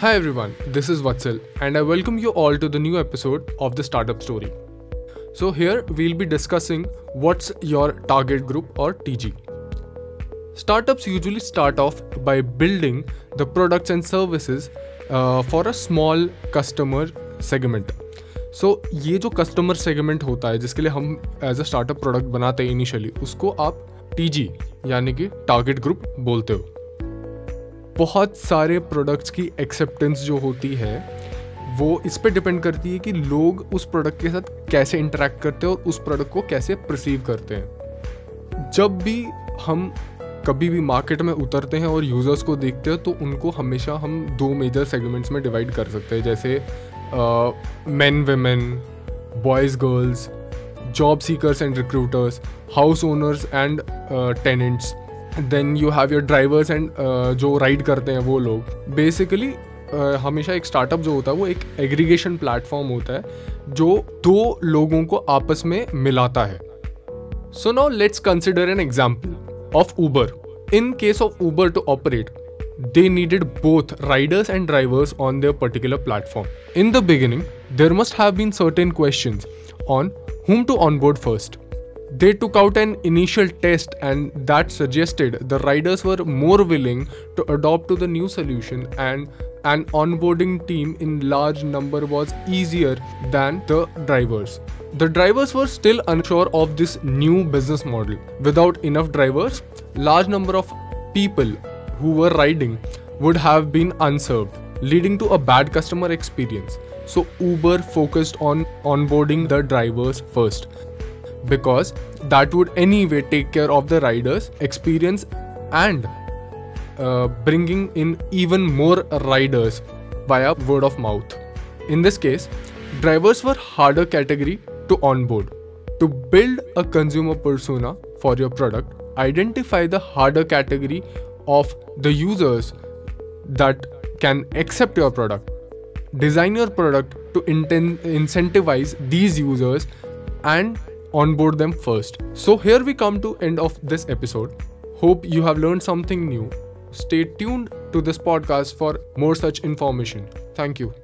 Hi everyone, this is Vatsal, and I welcome you all to the new episode of the Startup Story. So, here we'll be discussing what's your target group or TG. Startups usually start off by building the products and services uh, for a small customer segment. So so, ये जो customer segment होता है जिसके लिए हम as a startup product बनाते हैं initially उसको आप टी यानी कि टारगेट ग्रुप बोलते हो बहुत सारे प्रोडक्ट्स की एक्सेप्टेंस जो होती है, वो इस पर डिपेंड करती है कि लोग उस प्रोडक्ट के साथ कैसे इंटरेक्ट करते हैं और उस प्रोडक्ट को कैसे परसीव करते हैं जब भी हम कभी भी मार्केट में उतरते हैं और यूज़र्स को देखते हैं तो उनको हमेशा हम दो मेजर सेगमेंट्स में डिवाइड कर सकते हैं जैसे man women boys girls job seekers and recruiters house owners and tenants. Then you have your drivers and जो राइड करते हैं वो लोग। बेसिकली uh, हमेशा एक स्टार्टअप जो होता है वो एक एग्रीगेशन प्लेटफॉर्म होता है जो दो लोगों को आपस में मिलाता है। So now let's consider an example of Uber in case of Uber to operate they needed both riders and drivers on their particular platform in the beginning there must have been certain question on whom to onboard first They took out an initial test and that suggested the riders were more willing to adopt to the new solution and an onboarding team in large number was easier than the drivers. The drivers were still unsure of this new business model. Without enough drivers, large number of people who were riding would have been unserved, leading to a bad customer experience. So Uber focused on onboarding the drivers first because that would anyway take care of the riders' experience and uh, bringing in even more riders via word of mouth. In this case, drivers were harder category to onboard. To build a consumer persona for your product, identify the harder category of the users that can accept your product. Design your product to incentivize these users and onboard them first. So here we come to end of this episode. Hope you have learned something new. Stay tuned to this podcast for more such information. Thank you.